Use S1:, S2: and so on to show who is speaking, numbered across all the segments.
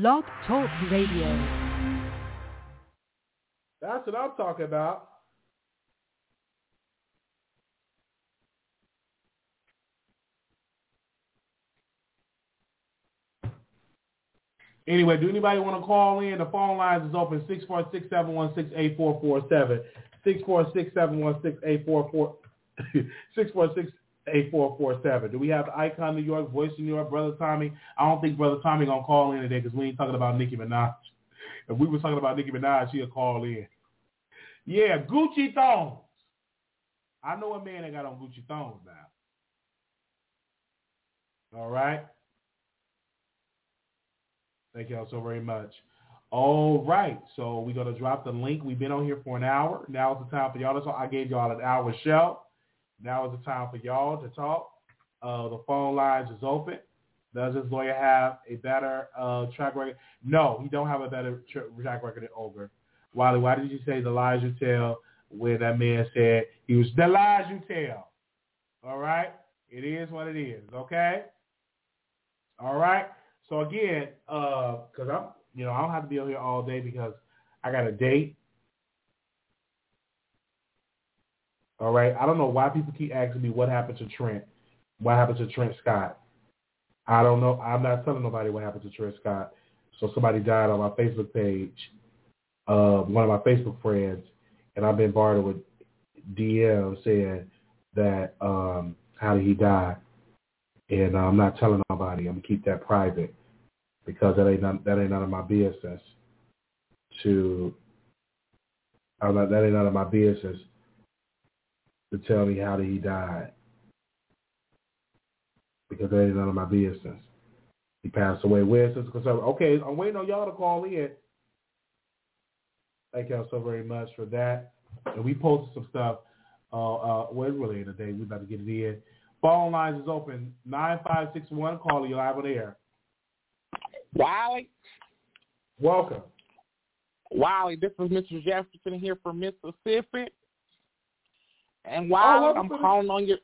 S1: Blog Talk Radio.
S2: That's what I'm talking about. Anyway, do anybody want to call in? The phone lines is open 646-716-8447. 646-716-8447. 646-8447. Do we have Icon New York, Voice New York, Brother Tommy? I don't think Brother Tommy going to call in today because we ain't talking about Nicki Minaj. If we were talking about Nicki Minaj, she'll call in. Yeah, Gucci thongs. I know a man that got on Gucci thongs now. All right. Thank y'all so very much. All right, so we're gonna drop the link. We've been on here for an hour. Now is the time for y'all. To I gave y'all an hour show. Now is the time for y'all to talk. Uh, the phone lines is open. Does this lawyer have a better uh, track record? No, he don't have a better tra- track record than Ogre. Wally, why did you say the lies you tell where that man said he was the lies you tell? All right? It is what it is, okay? All right? So again, because I'm, you know, I don't have to be on here all day because I got a date. All right. I don't know why people keep asking me what happened to Trent. What happened to Trent Scott? I don't know. I'm not telling nobody what happened to Trent Scott. So somebody died on my Facebook page, uh, one of my Facebook friends, and I've been bombarded with DM saying that um, how did he die? and uh, I'm not telling nobody. I'm gonna keep that private because that ain't that ain't none of my business. To I'm not, that ain't none of my business to tell me how did he die because that ain't none of my business. He passed away. Where's concern? Okay, I'm waiting on y'all to call in. Thank y'all so very much for that. And we posted some stuff. Uh, uh, well, really ain't a day. We about to get it in. Phone lines is open. 9561. Call you live on air.
S3: Wiley.
S2: Welcome.
S3: Wiley, this is Mr. Jefferson here from Mississippi. And Wiley, oh, I'm calling on your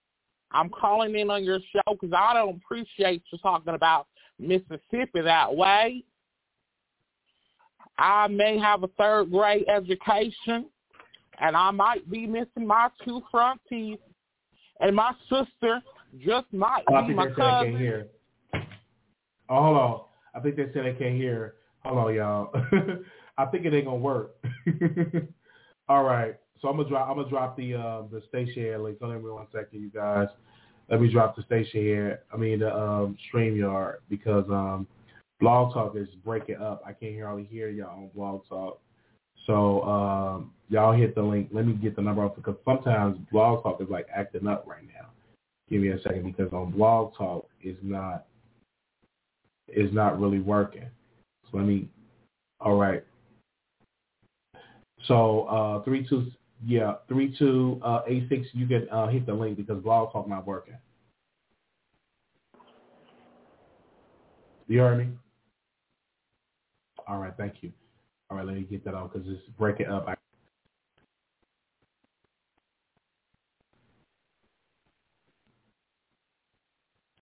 S3: I'm calling in on your show because I don't appreciate you talking about Mississippi that way. I may have a third grade education, and I might be missing my two front teeth and my sister just might
S2: oh,
S3: be my
S2: cousin. I can't hear. Oh, hold on. I think they said I can't hear. Hold on, y'all. I think it ain't gonna work. All right. So I'm gonna drop. I'm gonna drop the uh, the station here link. Hold on me one second, you guys. Let me drop the station here. I mean the um, Streamyard because um, Blog Talk is breaking up. I can't hear all hear y'all on Blog Talk. So um, y'all hit the link. Let me get the number off because sometimes Blog Talk is like acting up right now. Give me a second because on Blog Talk is not is not really working. So let me. All right. So uh, three two yeah three two uh, eight six. You can uh, hit the link because Blog Talk not working. You heard me? All right, thank you. All right, let me get that out because it's breaking up. I